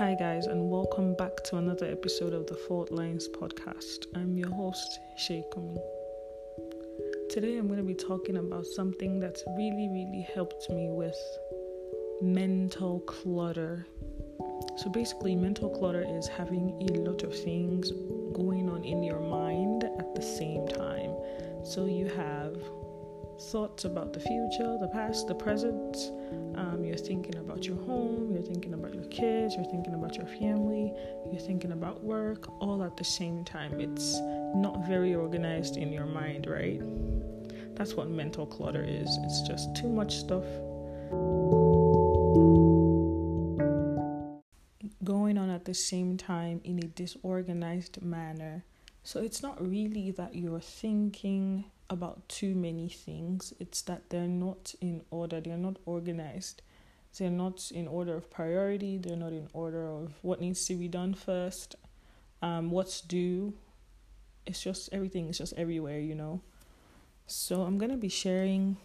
Hi, guys, and welcome back to another episode of the Fault Lines podcast. I'm your host, Sheikumi. Today, I'm going to be talking about something that's really, really helped me with mental clutter. So, basically, mental clutter is having a lot of things going on in your mind at the same time. So, you have thoughts about the future, the past, the present. Um, you're thinking about your home, you're thinking about your kids, you're thinking about your family, you're thinking about work, all at the same time. It's not very organized in your mind, right? That's what mental clutter is. It's just too much stuff going on at the same time in a disorganized manner. So it's not really that you're thinking about too many things. It's that they're not in order, they're not organized. They're not in order of priority, they're not in order of what needs to be done first, um, what's due. It's just everything is just everywhere, you know. So I'm gonna be sharing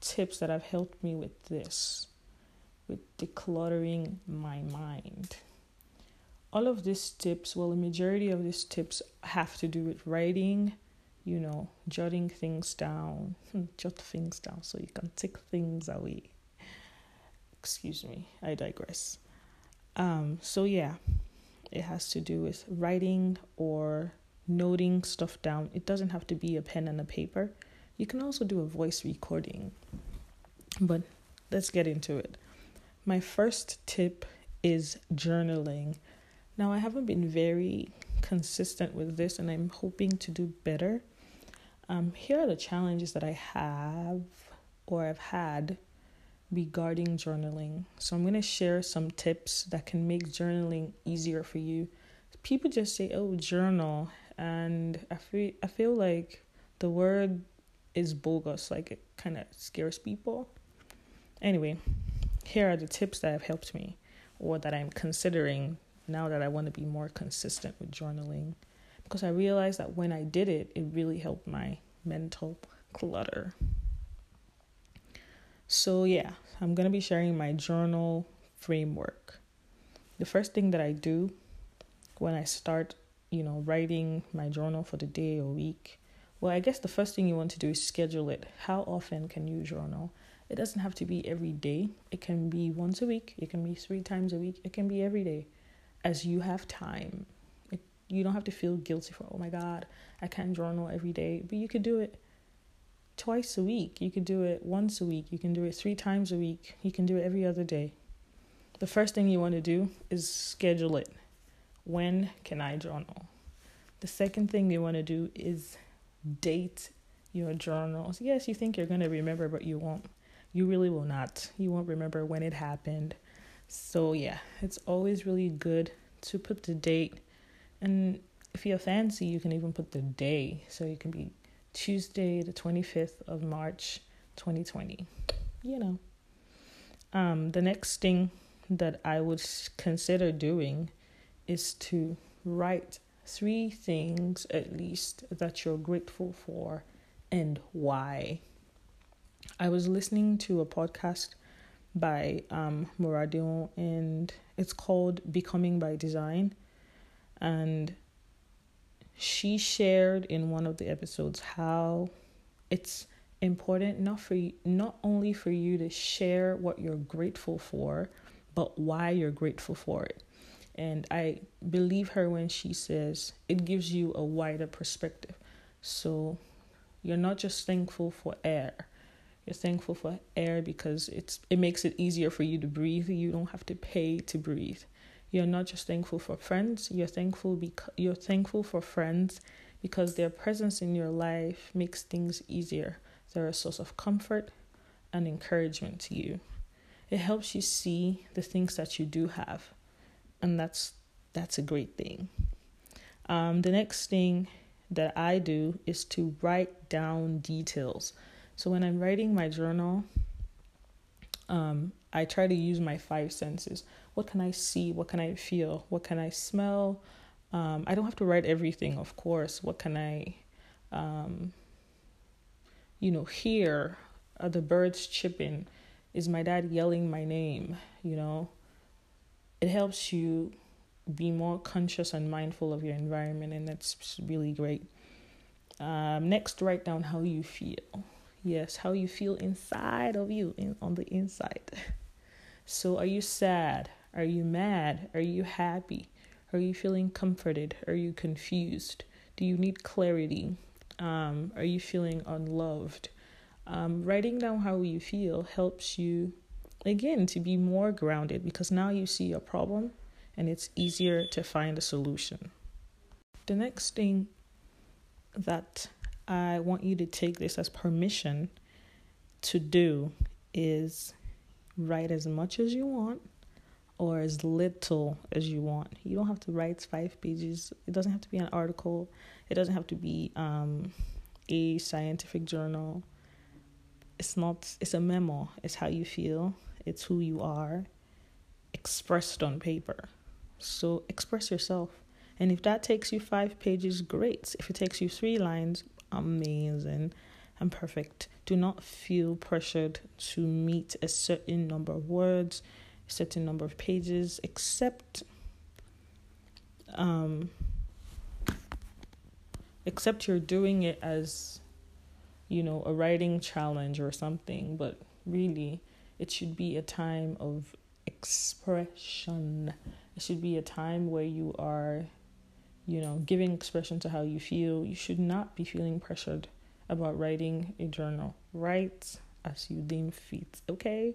tips that have helped me with this, with decluttering my mind. All of these tips, well, the majority of these tips have to do with writing you know, jotting things down, jot things down so you can take things away. Excuse me, I digress. Um, so yeah, it has to do with writing or noting stuff down. It doesn't have to be a pen and a paper. You can also do a voice recording. But let's get into it. My first tip is journaling. Now, I haven't been very consistent with this and I'm hoping to do better. Um, here are the challenges that I have or I've had regarding journaling. So I'm going to share some tips that can make journaling easier for you. People just say, "Oh, journal," and I feel I feel like the word is bogus, like it kind of scares people. Anyway, here are the tips that have helped me or that I'm considering now that I want to be more consistent with journaling because I realized that when I did it, it really helped my mental clutter. So, yeah, I'm going to be sharing my journal framework. The first thing that I do when I start, you know, writing my journal for the day or week, well, I guess the first thing you want to do is schedule it. How often can you journal? It doesn't have to be every day. It can be once a week. It can be three times a week. It can be every day as you have time you don't have to feel guilty for, oh my God, I can't journal every day. But you could do it twice a week. You could do it once a week. You can do it three times a week. You can do it every other day. The first thing you want to do is schedule it. When can I journal? The second thing you want to do is date your journals. Yes, you think you're going to remember, but you won't. You really will not. You won't remember when it happened. So, yeah, it's always really good to put the date and if you're fancy, you can even put the day. So it can be Tuesday, the 25th of March, 2020. You know. Um, the next thing that I would consider doing is to write three things at least that you're grateful for and why. I was listening to a podcast by um, Moradion and it's called Becoming by Design and she shared in one of the episodes how it's important not for you, not only for you to share what you're grateful for but why you're grateful for it. And i believe her when she says it gives you a wider perspective. So you're not just thankful for air. You're thankful for air because it's it makes it easier for you to breathe. You don't have to pay to breathe you're not just thankful for friends, you're thankful because you're thankful for friends because their presence in your life makes things easier. They're a source of comfort and encouragement to you. It helps you see the things that you do have. And that's that's a great thing. Um, the next thing that I do is to write down details. So when I'm writing my journal, um, I try to use my five senses. What can I see? What can I feel? What can I smell? Um, I don't have to write everything, of course. What can I, um, you know, hear? Are the birds chirping? Is my dad yelling my name? You know, it helps you be more conscious and mindful of your environment, and that's really great. Um, next, write down how you feel. Yes, how you feel inside of you, in, on the inside. So, are you sad? Are you mad? Are you happy? Are you feeling comforted? Are you confused? Do you need clarity? Um, are you feeling unloved? Um, writing down how you feel helps you, again, to be more grounded because now you see a problem and it's easier to find a solution. The next thing that I want you to take this as permission to do is write as much as you want or as little as you want. You don't have to write five pages. It doesn't have to be an article. It doesn't have to be um, a scientific journal. It's not. It's a memo. It's how you feel. It's who you are, expressed on paper. So express yourself. And if that takes you five pages, great. If it takes you three lines, amazing and perfect. Do not feel pressured to meet a certain number of words, certain number of pages, except um except you're doing it as you know, a writing challenge or something, but really it should be a time of expression. It should be a time where you are, you know, giving expression to how you feel. You should not be feeling pressured about writing a journal. Write as you deem fit, okay?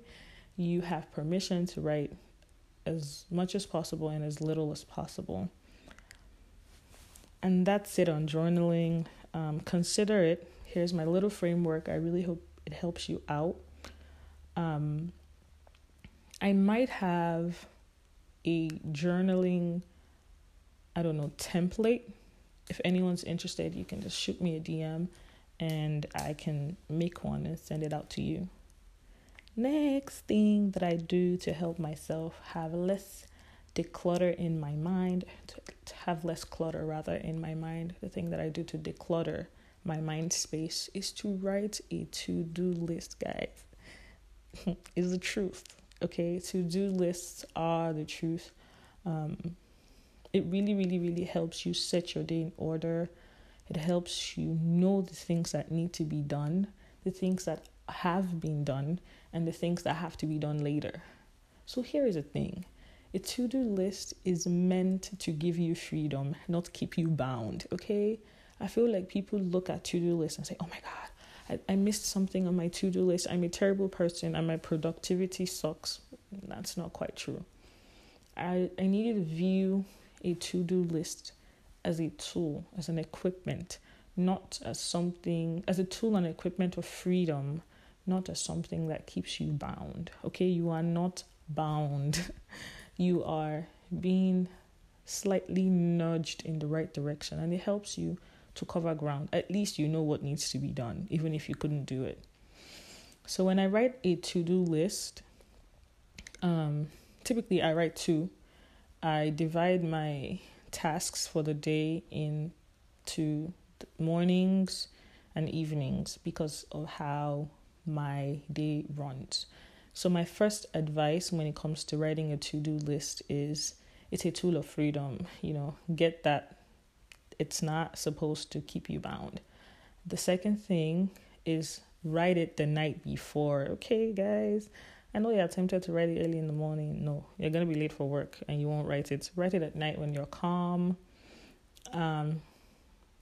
You have permission to write as much as possible and as little as possible. And that's it on journaling. Um, consider it. Here's my little framework. I really hope it helps you out. Um, I might have a journaling, I don't know, template. If anyone's interested, you can just shoot me a DM and I can make one and send it out to you. Next thing that I do to help myself have less declutter in my mind, to have less clutter rather in my mind, the thing that I do to declutter my mind space is to write a to do list, guys. is the truth. Okay, to do lists are the truth. Um, it really, really, really helps you set your day in order. It helps you know the things that need to be done, the things that have been done, and the things that have to be done later. So here is the thing a to do list is meant to give you freedom, not keep you bound. Okay? I feel like people look at to do lists and say, oh my God, I, I missed something on my to do list. I'm a terrible person and my productivity sucks. That's not quite true. I, I needed to view a to do list as a tool, as an equipment, not as something, as a tool and equipment of freedom, not as something that keeps you bound. Okay, you are not bound. you are being slightly nudged in the right direction, and it helps you to cover ground. At least you know what needs to be done, even if you couldn't do it. So when I write a to do list, um, typically I write two. I divide my tasks for the day into mornings and evenings because of how my day runs. So, my first advice when it comes to writing a to do list is it's a tool of freedom. You know, get that it's not supposed to keep you bound. The second thing is write it the night before. Okay, guys. I know you're tempted to write it early in the morning. No, you're gonna be late for work and you won't write it. Write it at night when you're calm. Um,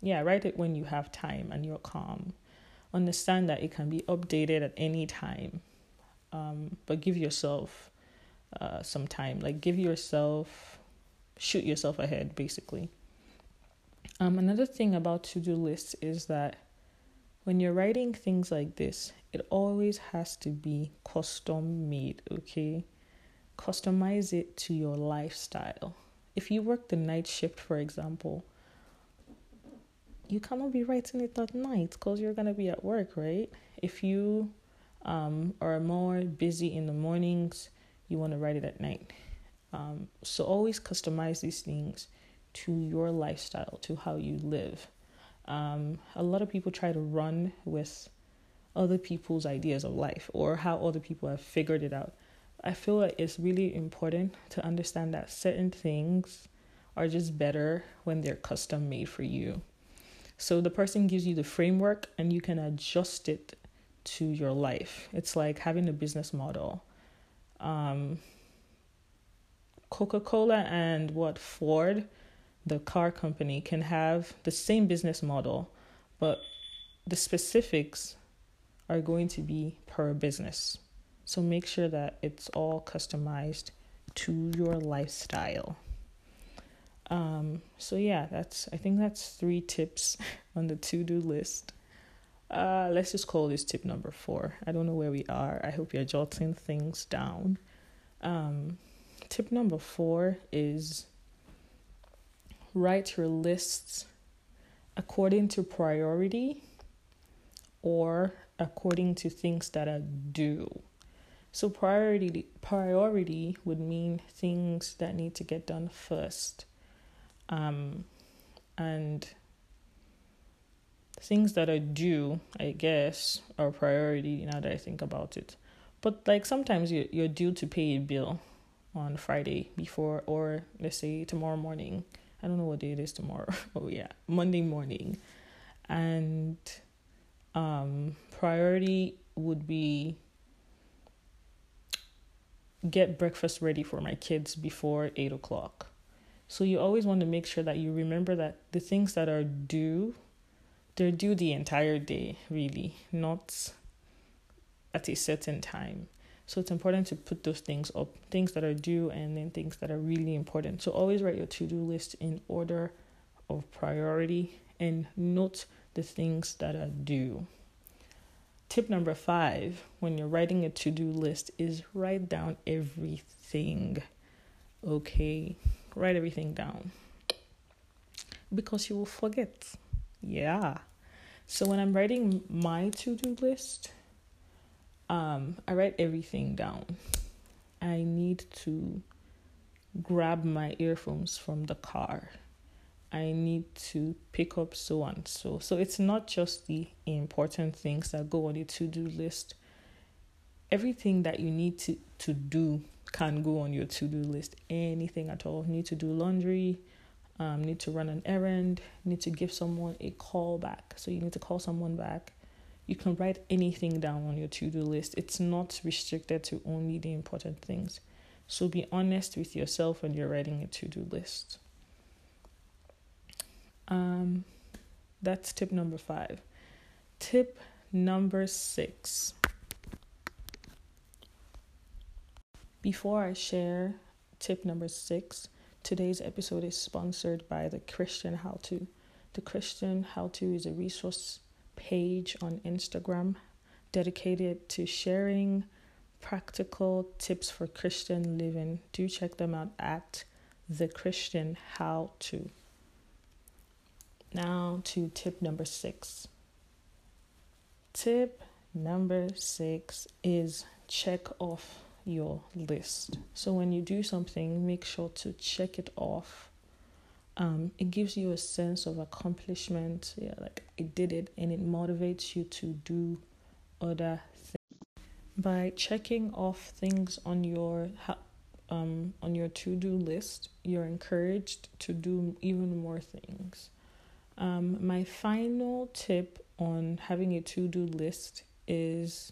yeah, write it when you have time and you're calm. Understand that it can be updated at any time, um, but give yourself uh, some time. Like give yourself, shoot yourself ahead, basically. Um, another thing about to do lists is that when you're writing things like this, it always has to be custom made, okay? Customize it to your lifestyle. If you work the night shift, for example, you cannot be writing it at night because you're going to be at work, right? If you um, are more busy in the mornings, you want to write it at night. Um, so always customize these things to your lifestyle, to how you live. Um, a lot of people try to run with other people's ideas of life or how other people have figured it out. I feel like it's really important to understand that certain things are just better when they're custom made for you. So the person gives you the framework and you can adjust it to your life. It's like having a business model. Um, Coca Cola and what Ford, the car company, can have the same business model, but the specifics are going to be per business. So make sure that it's all customized to your lifestyle. Um, so yeah, that's I think that's three tips on the to-do list. Uh, let's just call this tip number four. I don't know where we are. I hope you're jotting things down. Um, tip number four is write your lists according to priority or according to things that are due. So priority priority would mean things that need to get done first. Um, and things that are due, I guess, are priority now that I think about it. But like sometimes you you're due to pay a bill on Friday before or let's say tomorrow morning. I don't know what day it is tomorrow. oh yeah, Monday morning. And um priority would be get breakfast ready for my kids before eight o'clock. So you always want to make sure that you remember that the things that are due, they're due the entire day, really, not at a certain time. So it's important to put those things up, things that are due and then things that are really important. So always write your to-do list in order of priority and note the things that are due. Tip number 5 when you're writing a to-do list is write down everything. Okay? Write everything down. Because you will forget. Yeah. So when I'm writing my to-do list, um, I write everything down. I need to grab my earphones from the car. I need to pick up so and so. So it's not just the important things that go on the to do list. Everything that you need to, to do can go on your to do list. Anything at all. Need to do laundry, um, need to run an errand, need to give someone a call back. So you need to call someone back you can write anything down on your to do list. It's not restricted to only the important things. So be honest with yourself when you're writing a to do list. Um, that's tip number five. Tip number six. Before I share tip number six, today's episode is sponsored by the Christian How To. The Christian How To is a resource page on Instagram dedicated to sharing practical tips for Christian living. Do check them out at the Christian How To. Now to tip number six. Tip number six is check off your list. So when you do something, make sure to check it off um, it gives you a sense of accomplishment. Yeah, like I did it, and it motivates you to do other things. By checking off things on your um on your to do list, you're encouraged to do even more things. Um, my final tip on having a to do list is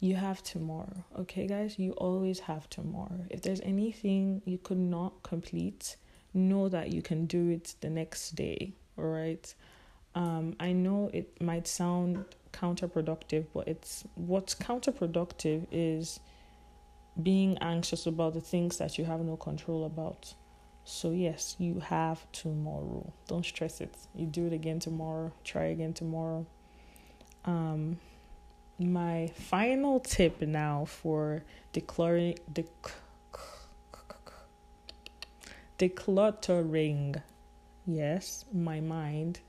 you have tomorrow. Okay, guys, you always have tomorrow. If there's anything you could not complete, know that you can do it the next day, all right? Um, I know it might sound counterproductive, but it's what's counterproductive is being anxious about the things that you have no control about. So, yes, you have tomorrow. Don't stress it. You do it again tomorrow, try again tomorrow. Um, my final tip now for declaring, dec- decluttering, yes, my mind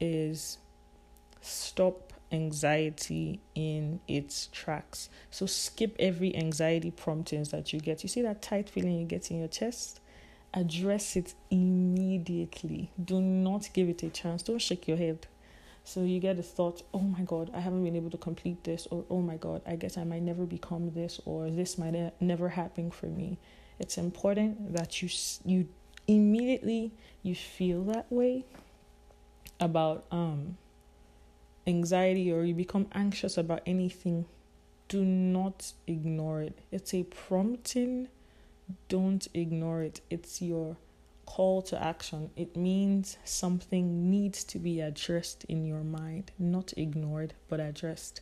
is stop anxiety in its tracks. So skip every anxiety promptings that you get. You see that tight feeling you get in your chest? Address it immediately. Do not give it a chance. Don't shake your head. So you get the thought, oh my God, I haven't been able to complete this, or oh my God, I guess I might never become this, or this might never happen for me. It's important that you you immediately you feel that way about um anxiety or you become anxious about anything, do not ignore it. It's a prompting. Don't ignore it. It's your call to action. It means something needs to be addressed in your mind, not ignored, but addressed.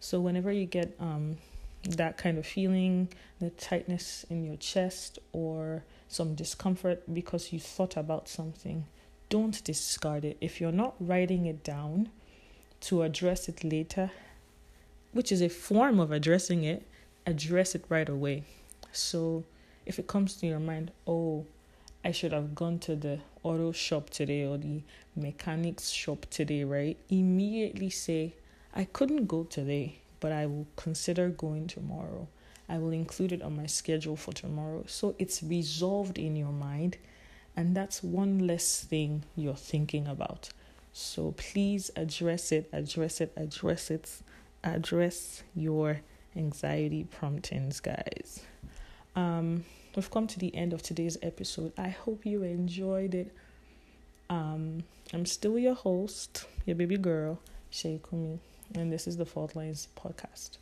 So whenever you get um that kind of feeling, the tightness in your chest or some discomfort because you thought about something, don't discard it. If you're not writing it down to address it later, which is a form of addressing it, address it right away. So if it comes to your mind, oh, I should have gone to the auto shop today or the mechanics shop today, right? Immediately say, I couldn't go today, but I will consider going tomorrow. I will include it on my schedule for tomorrow. So it's resolved in your mind, and that's one less thing you're thinking about. So please address it, address it, address it, address your anxiety promptings, guys. Um, we've come to the end of today's episode. I hope you enjoyed it. Um, I'm still your host, your baby girl, Shay Kumi, and this is the Fault Lines podcast.